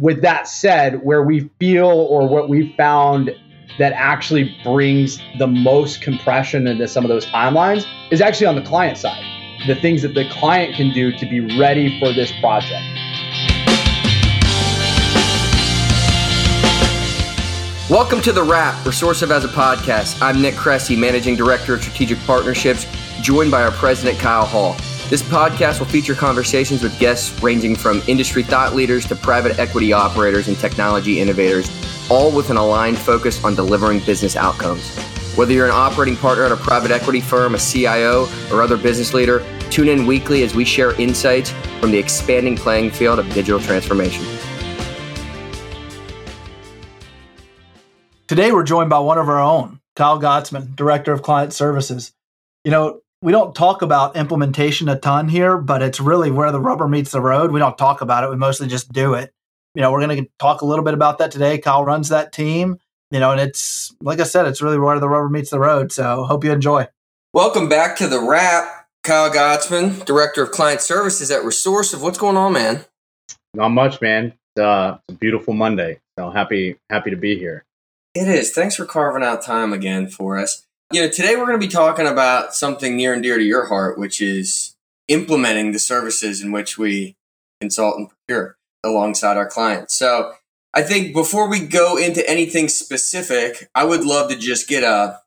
with that said, where we feel or what we found that actually brings the most compression into some of those timelines is actually on the client side. The things that the client can do to be ready for this project. Welcome to The Wrap, Resourcive as a Podcast. I'm Nick Cressy, Managing Director of Strategic Partnerships, joined by our President, Kyle Hall. This podcast will feature conversations with guests ranging from industry thought leaders to private equity operators and technology innovators, all with an aligned focus on delivering business outcomes. Whether you're an operating partner at a private equity firm, a CIO, or other business leader, tune in weekly as we share insights from the expanding playing field of digital transformation. Today, we're joined by one of our own, Kyle Gotzman, Director of Client Services. You know, we don't talk about implementation a ton here, but it's really where the rubber meets the road. We don't talk about it. We mostly just do it. You know, we're going to talk a little bit about that today. Kyle runs that team, you know, and it's, like I said, it's really where the rubber meets the road. So hope you enjoy. Welcome back to the wrap. Kyle Gotzman, Director of Client Services at Resourcive. What's going on, man? Not much, man. Uh, it's a beautiful Monday. So happy, happy to be here. It is. Thanks for carving out time again for us. You know, today we're going to be talking about something near and dear to your heart, which is implementing the services in which we consult and procure alongside our clients. So, I think before we go into anything specific, I would love to just get a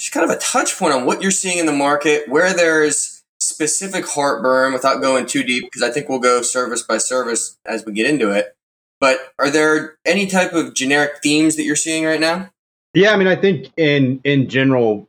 just kind of a touch point on what you're seeing in the market, where there's specific heartburn without going too deep, because I think we'll go service by service as we get into it. But are there any type of generic themes that you're seeing right now? Yeah, I mean, I think in in general,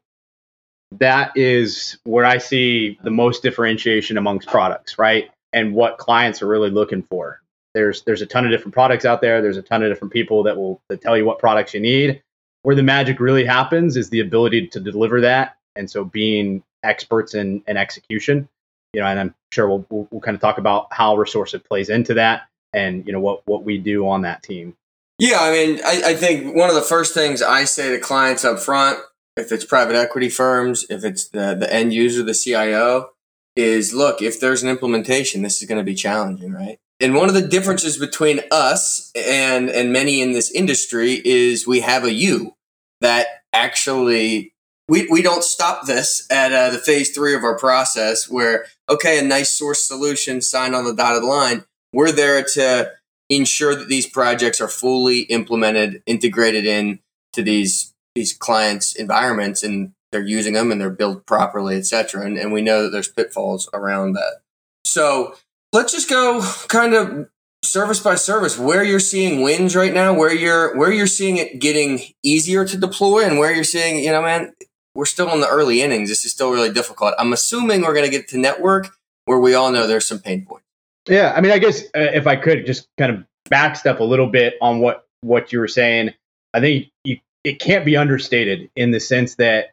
that is where I see the most differentiation amongst products, right? And what clients are really looking for. There's there's a ton of different products out there. There's a ton of different people that will that tell you what products you need. Where the magic really happens is the ability to deliver that, and so being experts in, in execution. You know, and I'm sure we'll, we'll, we'll kind of talk about how Resourcive plays into that, and you know what what we do on that team. Yeah, I mean, I, I think one of the first things I say to clients up front, if it's private equity firms, if it's the, the end user, the CIO, is look, if there's an implementation, this is going to be challenging, right? And one of the differences between us and, and many in this industry is we have a you that actually we, we don't stop this at uh, the phase three of our process where okay a nice source solution signed on the dotted line we're there to ensure that these projects are fully implemented, integrated in to these these clients' environments, and they're using them and they're built properly, etc. And, and we know that there's pitfalls around that. So let's just go kind of service by service where you're seeing wins right now where you're where you're seeing it getting easier to deploy and where you're seeing you know man we're still in the early innings this is still really difficult i'm assuming we're going to get to network where we all know there's some pain points yeah, I mean, I guess uh, if I could just kind of backstep a little bit on what what you were saying, I think you, it can't be understated in the sense that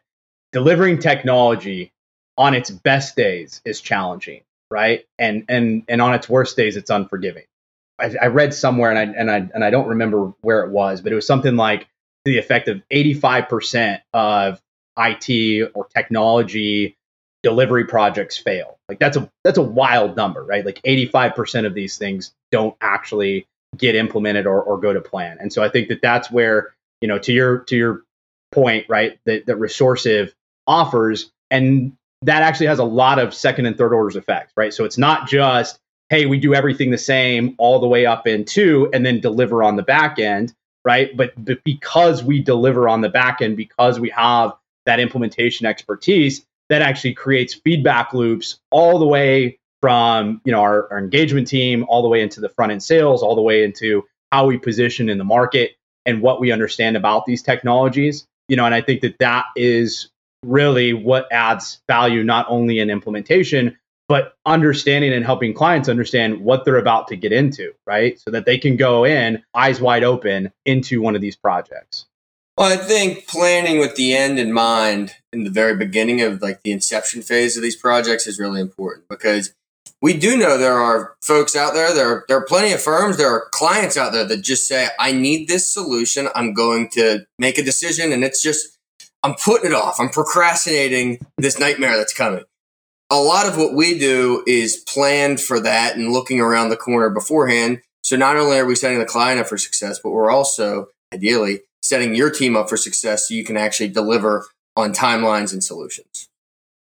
delivering technology on its best days is challenging, right? And and and on its worst days, it's unforgiving. I, I read somewhere, and I and I and I don't remember where it was, but it was something like the effect of 85% of IT or technology delivery projects fail. Like that's a that's a wild number, right? Like 85% of these things don't actually get implemented or, or go to plan. And so I think that that's where, you know, to your to your point, right, that, that Resourcive offers and that actually has a lot of second and third orders effects, right? So it's not just, hey, we do everything the same all the way up into and then deliver on the back end, right? But, but because we deliver on the back end, because we have that implementation expertise, that actually creates feedback loops all the way from you know our, our engagement team all the way into the front end sales all the way into how we position in the market and what we understand about these technologies. You know and i think that that is really what adds value not only in implementation but understanding and helping clients understand what they're about to get into right? So that they can go in eyes wide open into one of these projects well, I think planning with the end in mind in the very beginning of like the inception phase of these projects is really important because we do know there are folks out there, there are, there are plenty of firms, there are clients out there that just say, I need this solution. I'm going to make a decision. And it's just, I'm putting it off. I'm procrastinating this nightmare that's coming. A lot of what we do is planned for that and looking around the corner beforehand So not only are we setting the client up for success, but we're also ideally setting your team up for success so you can actually deliver on timelines and solutions.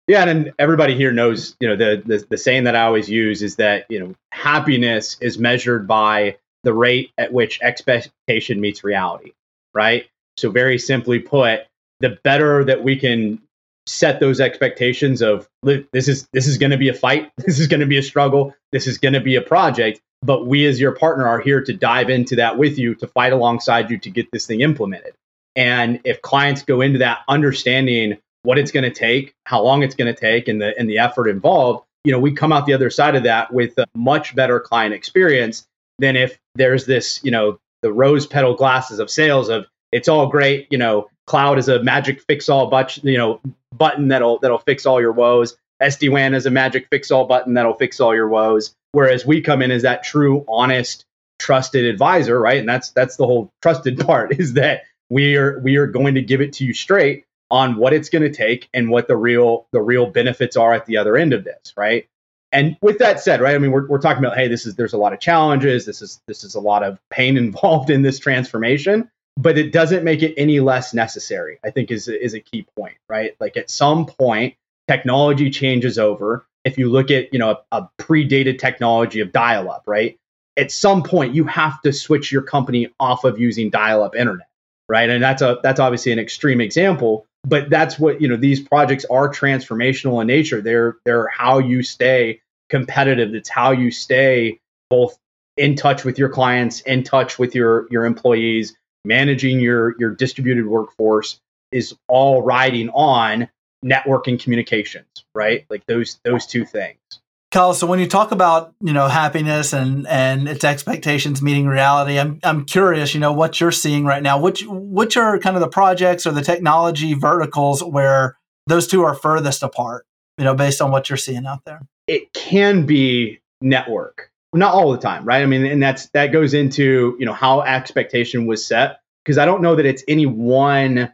Yeah, and everybody here knows, you know, the, the the saying that I always use is that, you know, happiness is measured by the rate at which expectation meets reality, right? So very simply put, the better that we can set those expectations of this is this is going to be a fight, this is going to be a struggle, this is going to be a project, but we as your partner are here to dive into that with you to fight alongside you to get this thing implemented. And if clients go into that understanding what it's going to take, how long it's going to take, and the and the effort involved, you know, we come out the other side of that with a much better client experience than if there's this, you know, the rose petal glasses of sales of it's all great, you know, cloud is a magic fix all but you know button that'll that'll fix all your woes. SD WAN is a magic fix all button that'll fix all your woes. Whereas we come in as that true, honest, trusted advisor, right? And that's that's the whole trusted part is that we are we are going to give it to you straight on what it's going to take and what the real the real benefits are at the other end of this, right? And with that said, right, I mean, we're, we're talking about, hey, this is there's a lot of challenges. This is this is a lot of pain involved in this transformation, but it doesn't make it any less necessary. I think is is a key point, right? Like at some point, technology changes over. If you look at you know a, a predated technology of dial-up, right? At some point, you have to switch your company off of using dial-up internet, right? And that's a that's obviously an extreme example, but that's what you know these projects are transformational in nature they're they're how you stay competitive it's how you stay both in touch with your clients in touch with your your employees managing your your distributed workforce is all riding on networking communications right like those those two things Kyle, so when you talk about you know happiness and and its expectations meeting reality, I'm I'm curious, you know, what you're seeing right now. Which which are kind of the projects or the technology verticals where those two are furthest apart, you know, based on what you're seeing out there? It can be network, not all the time, right? I mean, and that's that goes into you know how expectation was set because I don't know that it's any one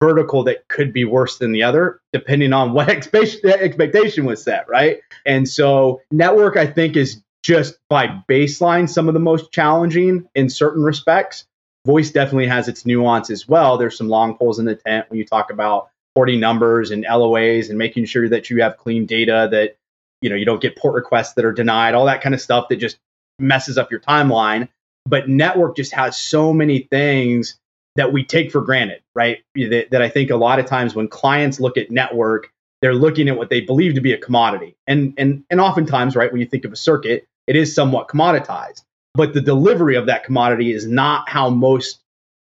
vertical that could be worse than the other, depending on what expectation was set, right? And so, network, I think, is just by baseline some of the most challenging in certain respects. Voice definitely has its nuance as well. There's some long poles in the tent when you talk about porting numbers and LOAs and making sure that you have clean data that you know you don't get port requests that are denied, all that kind of stuff that just messes up your timeline. But network just has so many things that we take for granted, right? That, that I think a lot of times when clients look at network, they're looking at what they believe to be a commodity. And and and oftentimes, right, when you think of a circuit, it is somewhat commoditized. But the delivery of that commodity is not how most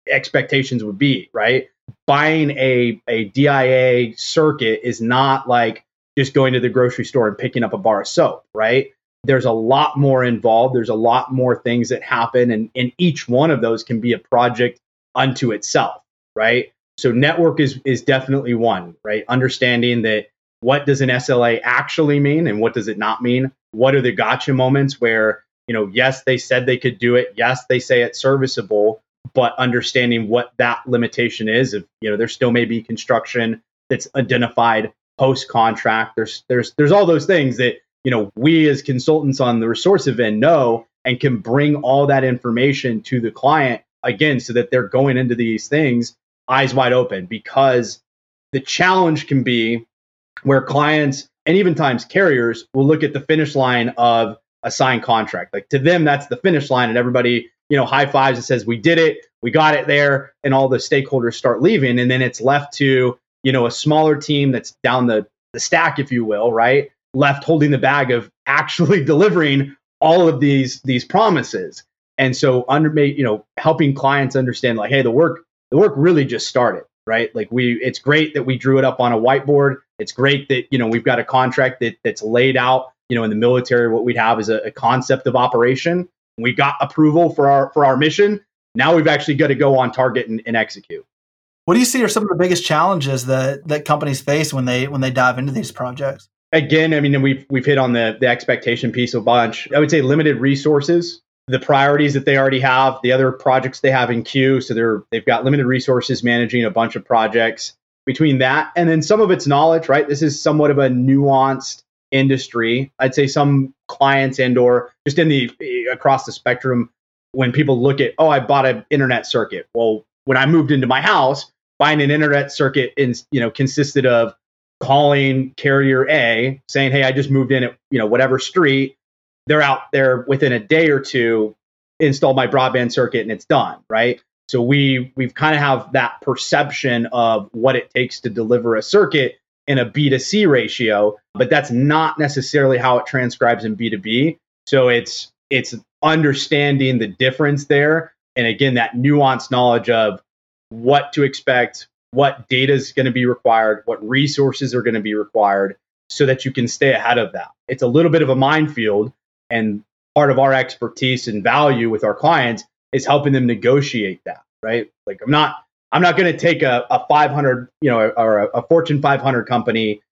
expectations would be, right? Buying a, a DIA circuit is not like just going to the grocery store and picking up a bar of soap, right? There's a lot more involved. There's a lot more things that happen. And, and each one of those can be a project unto itself, right? So network is is definitely one, right? Understanding that what does an SLA actually mean and what does it not mean? What are the gotcha moments where, you know, yes, they said they could do it, yes, they say it's serviceable, but understanding what that limitation is if, you know, there still may be construction that's identified post contract. There's there's there's all those things that, you know, we as consultants on the resource event know and can bring all that information to the client again so that they're going into these things eyes wide open because the challenge can be where clients and even times carriers will look at the finish line of a signed contract. Like to them that's the finish line and everybody you know high fives and says we did it. We got it there and all the stakeholders start leaving and then it's left to you know a smaller team that's down the, the stack if you will right left holding the bag of actually delivering all of these these promises and so under you know helping clients understand like hey the work the work really just started right? Like we it's great that we drew it up on a whiteboard. It's great that you know we've got a contract that that's laid out you know in the military what we'd have is a, a concept of operation. We got approval for our for our mission. Now we've actually got to go on target and, and execute. What do you see are some of the biggest challenges that that companies face when they when they dive into these projects? Again i mean we've we've hit on the the expectation piece a bunch. I would say limited resources the priorities that they already have, the other projects they have in queue. So they're they've got limited resources managing a bunch of projects. Between that and then some of it's knowledge, right? This is somewhat of a nuanced industry, I'd say some clients and or just in the across the spectrum when people look at, oh, I bought an internet circuit. Well, when I moved into my house, buying an internet circuit in, you know, consisted of calling carrier A saying, Hey, I just moved in at, you know, whatever street. They're out there within a day or two, install my broadband circuit and it's done. Right. So we we've kind of have that perception of what it takes to deliver a circuit in a B2C ratio, but that's not necessarily how it transcribes in B2B. So it's it's understanding the difference there. And again, that nuanced knowledge of what to expect, what data is going to be required, what resources are going to be required so that you can stay ahead of that. It's a little bit of a minefield. And part of our expertise and value with our clients is helping them negotiate that, right? Like I'm not I'm not going to take a, a 500, you know, or a, a Fortune 500 company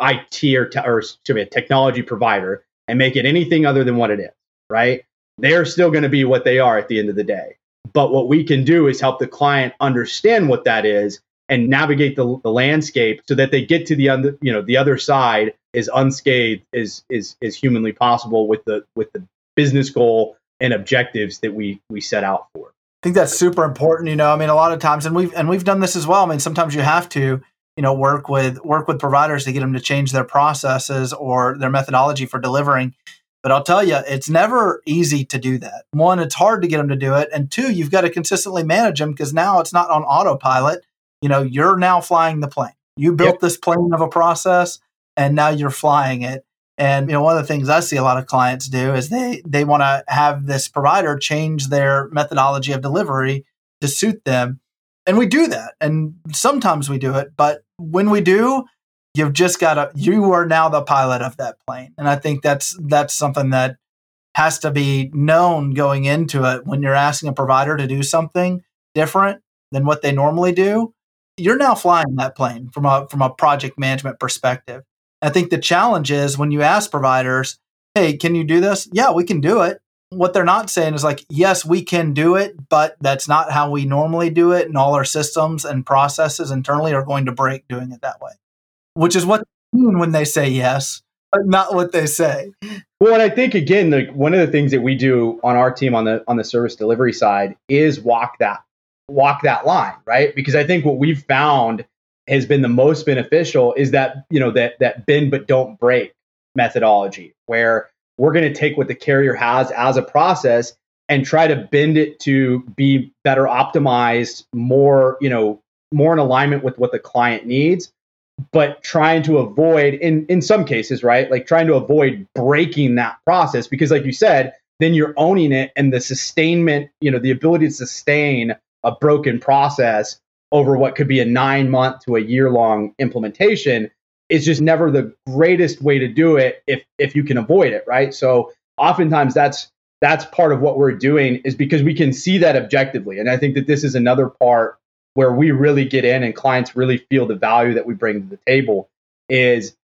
IT or, te- or excuse me, a technology provider and make it anything other than what it is, right? They're still going to be what they are at the end of the day. But what we can do is help the client understand what that is and navigate the, the landscape so that they get to the other, you know, the other side is unscathed is is is humanly possible with the with the business goal and objectives that we we set out for. I think that's super important. You know, I mean, a lot of times, and we've and we've done this as well. I mean, sometimes you have to, you know, work with work with providers to get them to change their processes or their methodology for delivering. But I'll tell you, it's never easy to do that. One, it's hard to get them to do it, and two, you've got to consistently manage them because now it's not on autopilot. You know, you're now flying the plane. You built yep. this plane of a process, and now you're flying it. And you know, one of the things I see a lot of clients do is they they want to have this provider change their methodology of delivery to suit them. And we do that. And sometimes we do it, but when we do, you've just got to you are now the pilot of that plane. And I think that's that's something that has to be known going into it when you're asking a provider to do something different than what they normally do. You're now flying that plane from a from a project management perspective. I think the challenge is when you ask providers, hey, can you do this? Yeah, we can do it. What they're not saying is like, yes, we can do it, but that's not how we normally do it. And all our systems and processes internally are going to break doing it that way, which is what they mean when they say yes, but not what they say. Well, and I think again, like one of the things that we do on our team on the on the service delivery side is walk that walk that line, right? Because I think what we've found has been the most beneficial is that you know that that bend but don't break methodology where we're going to take what the carrier has as a process and try to bend it to be better optimized more you know more in alignment with what the client needs but trying to avoid in in some cases right like trying to avoid breaking that process because like you said then you're owning it and the sustainment you know the ability to sustain a broken process over what could be a nine month to a year long implementation is just never the greatest way to do it if if you can avoid it right? So oftentimes that's that's part of what we're doing is because we can see that objectively. And i think that this is another part where we really get in and clients really feel the value that we bring to the table is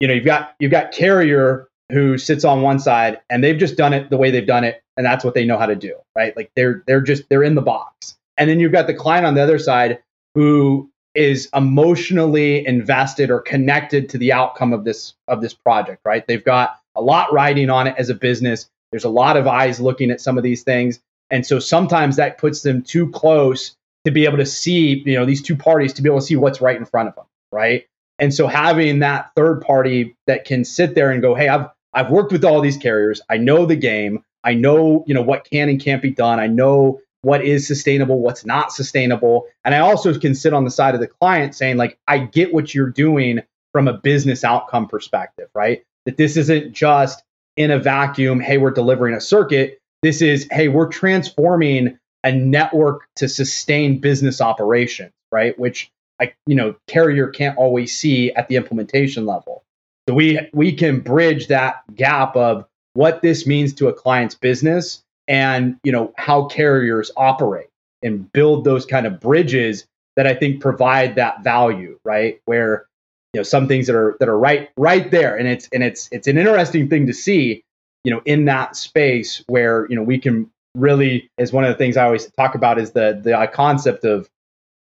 you know you've got you've got carrier who sits on one side and they've just done it the way they've done it and that's what they know how to do right? Like they're they're just they're in the box and then you've got the client on the other side who is emotionally invested or connected to the outcome of this of this project right? They've got a lot riding on it as a business. There's a lot of eyes looking at some of these things. And so sometimes that puts them too close to be able to see you know these two parties to be able to see what's right in front of them right? And so having that third party that can sit there and go hey i've i've worked with all these carriers. I know the game. I know you know what can and can't be done. I know what is sustainable, what's not sustainable. And I also can sit on the side of the client saying, like, I get what you're doing from a business outcome perspective, right? That this isn't just in a vacuum, hey, we're delivering a circuit. This is, hey, we're transforming a network to sustain business operations, right? Which I, you know, carrier can't always see at the implementation level. So we we can bridge that gap of what this means to a client's business and you know how carriers operate and build those kind of bridges that I think provide that value, right? Where you know some things that are that are right right there, and it's and it's it's an interesting thing to see, you know, in that space where you know we can really is one of the things I always talk about is the the uh, concept of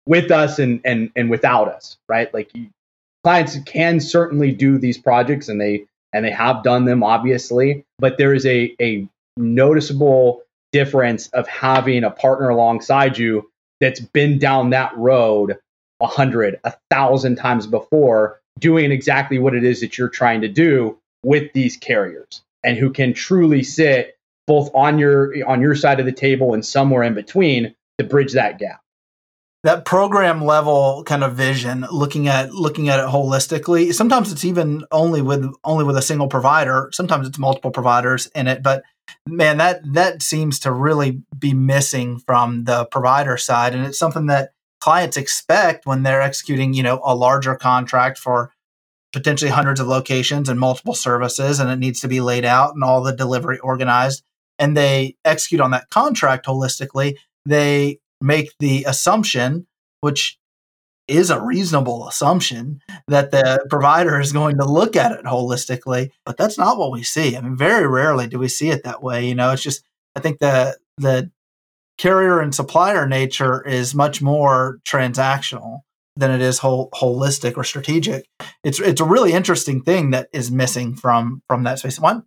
with us and and and without us, right? Like clients can certainly do these projects and they and they have done them obviously, but there is a, a noticeable difference of having a partner alongside you that's been down that road a hundred, a thousand times before, doing exactly what it is that you're trying to do with these carriers and who can truly sit both on your on your side of the table and somewhere in between to bridge that gap. That program level kind of vision looking at looking at it holistically sometimes it's even only with only with a single provider. Sometimes it's multiple providers in it but man that that seems to really be missing from the provider side and it's something that clients expect when they're executing you know a larger contract for potentially hundreds of locations and multiple services and it needs to be laid out and all the delivery organized and they execute on that contract holistically they make the assumption, which is a reasonable assumption that the provider is going to look at it holistically, but that's not what we see. I mean, very rarely do we see it that way. You know, it's just I think the the carrier and supplier nature is much more transactional than it is whole, holistic or strategic. It's it's a really interesting thing that is missing from from that space. One,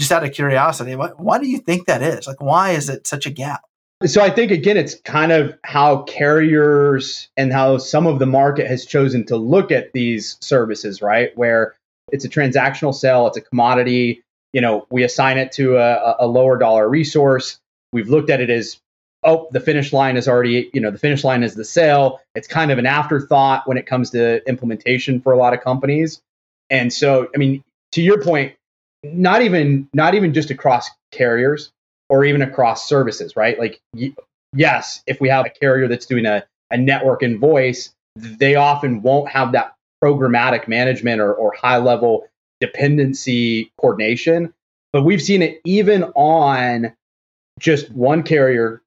just out of curiosity, why, why do you think that is? Like, why is it such a gap? So I think again, it's kind of how carriers and how some of the market has chosen to look at these services, right? Where it's a transactional sale, it's a commodity. You know, we assign it to a, a lower dollar resource. We've looked at it as, oh, the finish line is already, you know, the finish line is the sale. It's kind of an afterthought when it comes to implementation for a lot of companies. And so, I mean, to your point, not even not even just across carriers, or even across services, right? Like, yes, if we have a carrier that's doing a, a network and voice, they often won't have that programmatic management or, or high level dependency coordination. But we've seen it even on just one carrier,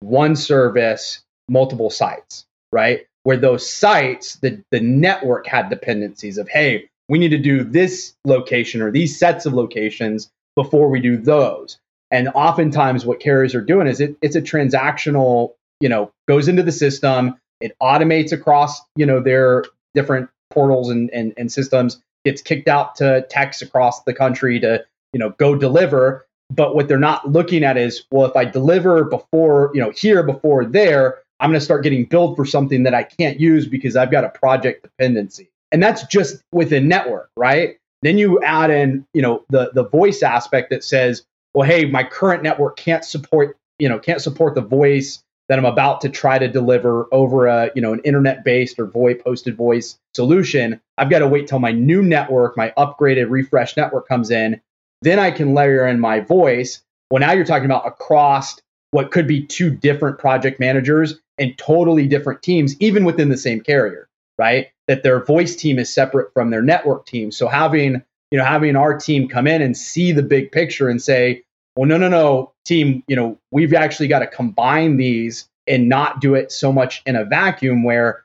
one service, multiple sites, right? Where those sites, the, the network had dependencies of, hey, we need to do this location or these sets of locations before we do those. And oftentimes, what carriers are doing is it, it's a transactional, you know, goes into the system, it automates across, you know, their different portals and, and, and systems, gets kicked out to techs across the country to, you know, go deliver. But what they're not looking at is, well, if I deliver before, you know, here before there, I'm going to start getting billed for something that I can't use because I've got a project dependency. And that's just within network, right? Then you add in, you know, the the voice aspect that says, well, hey, my current network can't support, you know, can't support the voice that I'm about to try to deliver over a, you know, an internet-based or VoIP hosted voice solution. I've got to wait till my new network, my upgraded refresh network comes in. Then I can layer in my voice. Well, now you're talking about across what could be two different project managers and totally different teams, even within the same carrier, right? That their voice team is separate from their network team. So having you know, having our team come in and see the big picture and say, well, no, no, no, team, you know, we've actually got to combine these and not do it so much in a vacuum where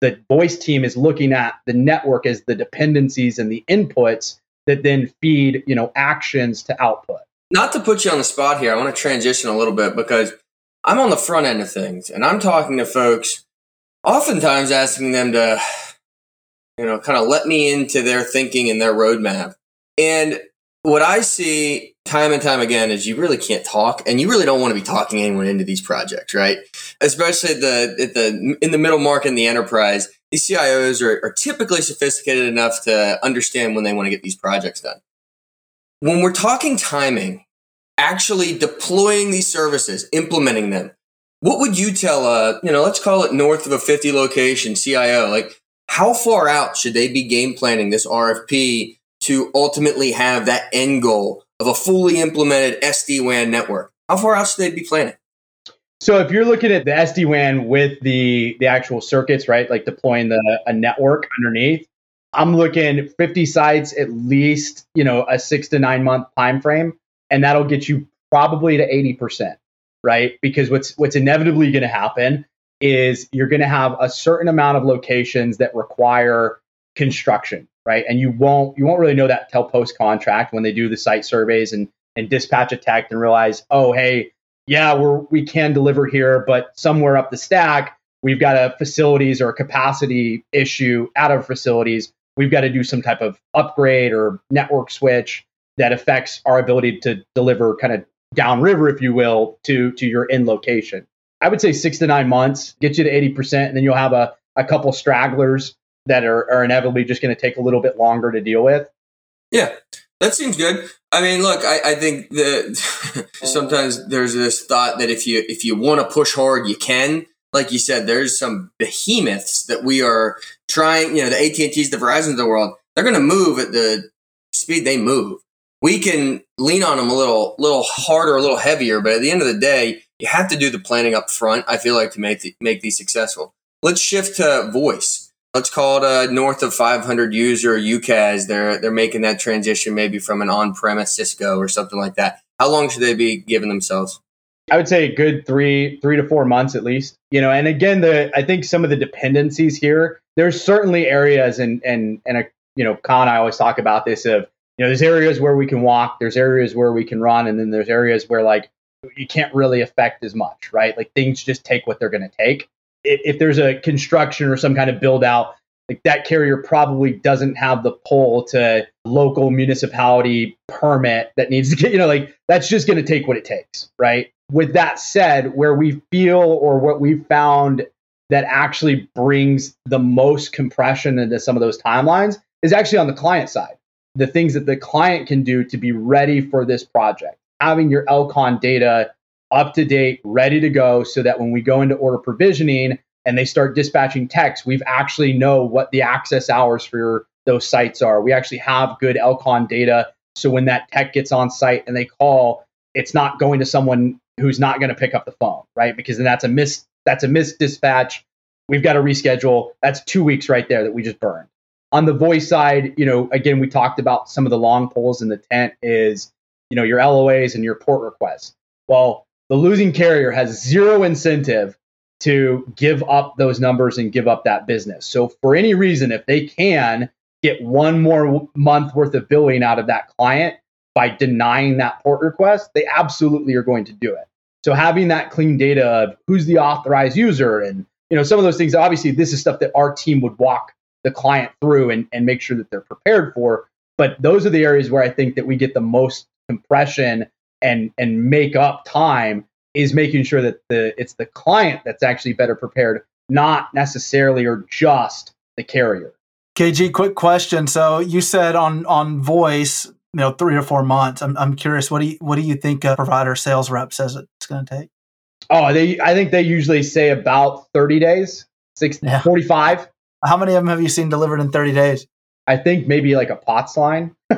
the voice team is looking at the network as the dependencies and the inputs that then feed, you know, actions to output. Not to put you on the spot here, I want to transition a little bit because I'm on the front end of things and I'm talking to folks, oftentimes asking them to you know, kind of let me into their thinking and their roadmap. And what I see time and time again is you really can't talk and you really don't want to be talking anyone into these projects, right? Especially the the in the middle market and the enterprise, these CIOs are, are typically sophisticated enough to understand when they want to get these projects done. When we're talking timing, actually deploying these services, implementing them, what would you tell a, you know, let's call it north of a 50 location CIO? Like, how far out should they be game planning this RFP to ultimately have that end goal of a fully implemented SD WAN network? How far out should they be planning? So if you're looking at the SD WAN with the the actual circuits, right, like deploying the a network underneath, I'm looking 50 sites at least, you know, a six to nine month time frame, and that'll get you probably to 80 percent, right? Because what's what's inevitably going to happen is you're going to have a certain amount of locations that require construction, right? And you won't you won't really know that till post contract when they do the site surveys and and dispatch a tech and realize, oh hey, yeah, we're we can deliver here, but somewhere up the stack we've got a facilities or a capacity issue out of facilities. we've got to do some type of upgrade or network switch that affects our ability to deliver kind of downriver, if you will, to to your end location. I would say six to nine months, get you to 80%, and then you'll have a, a couple stragglers that are, are inevitably just going to take a little bit longer to deal with. Yeah, that seems good. I mean, look, I, I think that sometimes there's this thought that if you if you want to push hard, you can. Like you said, there's some behemoths that we are trying. You know, the AT and T's, the Verizon's of the world. They're going to move at the speed they move. We can lean on them a little, little harder, a little heavier. But at the end of the day, you have to do the planning up front. I feel like to make the, make these successful. Let's shift to voice. Let's call it a north of 500 user UCaaS. They're they're making that transition maybe from an on-premise Cisco or something like that. How long should they be giving themselves? I would say a good three three to four months at least. You know, and again, the I think some of the dependencies here. There's certainly areas, and and and a you know, Con I always talk about this of you know, there's areas where we can walk, there's areas where we can run, and then there's areas where like you can't really affect as much, right? Like things just take what they're going to take. If, if there's a construction or some kind of build out, like that carrier probably doesn't have the pull to local municipality permit that needs to get, you know, like that's just going to take what it takes, right? With that said, where we feel or what we've found that actually brings the most compression into some of those timelines is actually on the client side. The things that the client can do to be ready for this project having your LCON data up to date, ready to go, so that when we go into order provisioning and they start dispatching techs, we've actually know what the access hours for those sites are. We actually have good LCON data. So when that tech gets on site and they call, it's not going to someone who's not going to pick up the phone, right? Because then that's a miss that's a missed dispatch. We've got to reschedule. That's two weeks right there that we just burned. On the voice side, you know, again, we talked about some of the long poles in the tent is you know, your LOAs and your port requests. Well, the losing carrier has zero incentive to give up those numbers and give up that business. So for any reason, if they can get one more month worth of billing out of that client by denying that port request, they absolutely are going to do it. So having that clean data of who's the authorized user and you know some of those things, obviously this is stuff that our team would walk the client through and, and make sure that they're prepared for. But those are the areas where I think that we get the most compression and and make up time is making sure that the it's the client that's actually better prepared, not necessarily or just the carrier. KG, quick question. So you said on on voice, you know, three or four months. I'm I'm curious. What do you what do you think a provider sales rep says it's going to take? Oh, they I think they usually say about 30 days, six, yeah. 45. How many of them have you seen delivered in 30 days? I think maybe like a POTS line.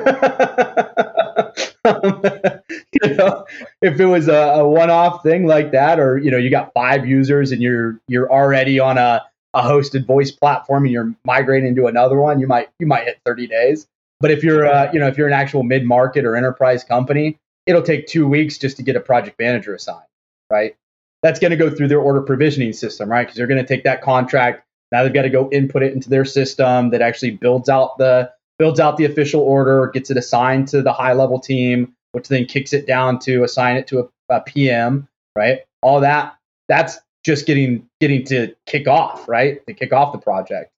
you know, if it was a, a one-off thing like that, or you know, you got five users and you're you're already on a, a hosted voice platform and you're migrating to another one, you might you might hit 30 days. But if you're uh, you know if you're an actual mid-market or enterprise company, it'll take two weeks just to get a project manager assigned, right? That's going to go through their order provisioning system, right? Because they're going to take that contract. Now they've got to go input it into their system that actually builds out the builds out the official order, gets it assigned to the high level team, which then kicks it down to assign it to a, a PM, right? All that that's just getting getting to kick off, right? To kick off the project.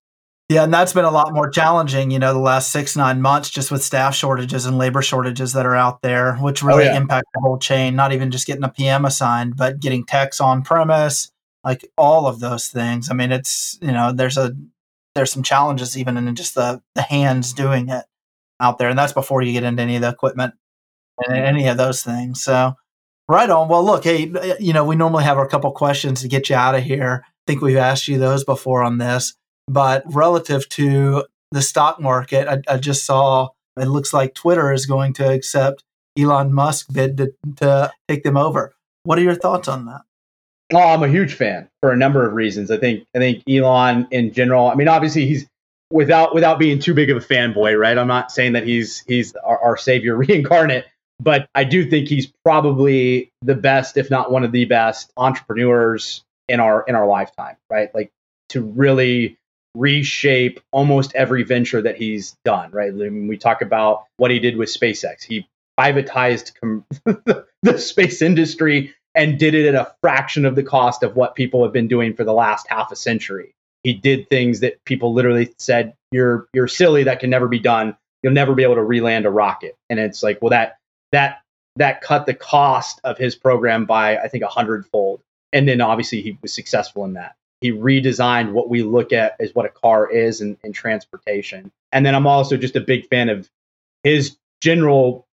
Yeah, and that's been a lot more challenging, you know, the last six, nine months, just with staff shortages and labor shortages that are out there, which oh, really oh, yeah. impact the whole chain, not even just getting a PM assigned, but getting techs on premise, like all of those things. I mean, it's, you know, there's a there's some challenges even in just the, the hands doing it out there. And that's before you get into any of the equipment and mm-hmm. any of those things. So, right on. Well, look, hey, uh, you know, we normally have a couple questions to get you out of here. I think we've asked you those before on this. But relative to the stock market, I, I just saw it looks like Twitter is going to accept Elon Musk bid to, to take them over. What are your thoughts on that? Oh, I'm a huge fan for a number of reasons. I think I think Elon in general. I mean, obviously he's without without being too big of a fanboy, right? I'm not saying that he's he's our, our savior reincarnate, but I do think he's probably the best, if not one of the best entrepreneurs in our in our lifetime, right? Like to really reshape almost every venture that he's done, right? I mean, we talk about what he did with SpaceX. He privatized com- the space industry and did it at a fraction of the cost of what people have been doing for the last half a century. He did things that people literally said you're you're silly. That can never be done. You'll never be able to reland a rocket. And it's like, well, that that that cut the cost of his program by I think a hundredfold. And then obviously he was successful in that. He redesigned what we look at as what a car is in, in transportation. And then I'm also just a big fan of his general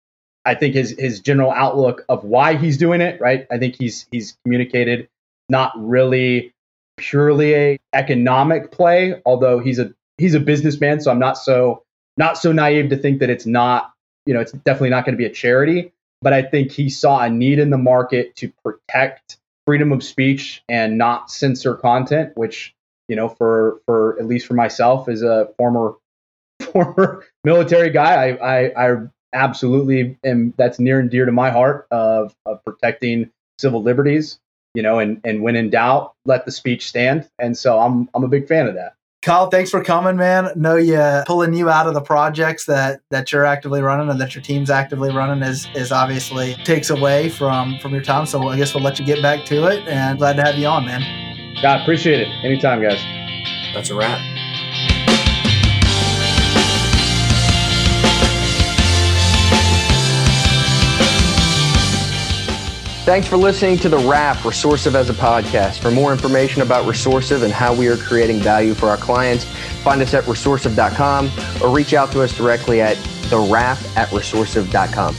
I think his his general outlook of why he's doing it, right? I think he's he's communicated not really purely a economic play, although he's a he's a businessman, so I'm not so not so naive to think that it's not, you know, it's definitely not going to be a charity, but I think he saw a need in the market to protect freedom of speech and not censor content, which, you know, for for at least for myself as a former former military guy, I I, I absolutely am that's near and dear to my heart of, of protecting civil liberties you know and and when in doubt let the speech stand. And so i'm i'm a big fan of that. Kyle thanks for coming man. Know you pulling you out of the projects that that you're actively running and that your team's actively running is is obviously takes away from from your time. So i guess we'll let you get back to it and glad to have you on man. Yeah appreciate it. Anytime guys. That's a wrap Thanks for listening to The Wrap Resourcive as a podcast. For more information about Resourcive and how we are creating value for our clients, find us at resourcive.com or reach out to us directly at the wrap at resourcive.com.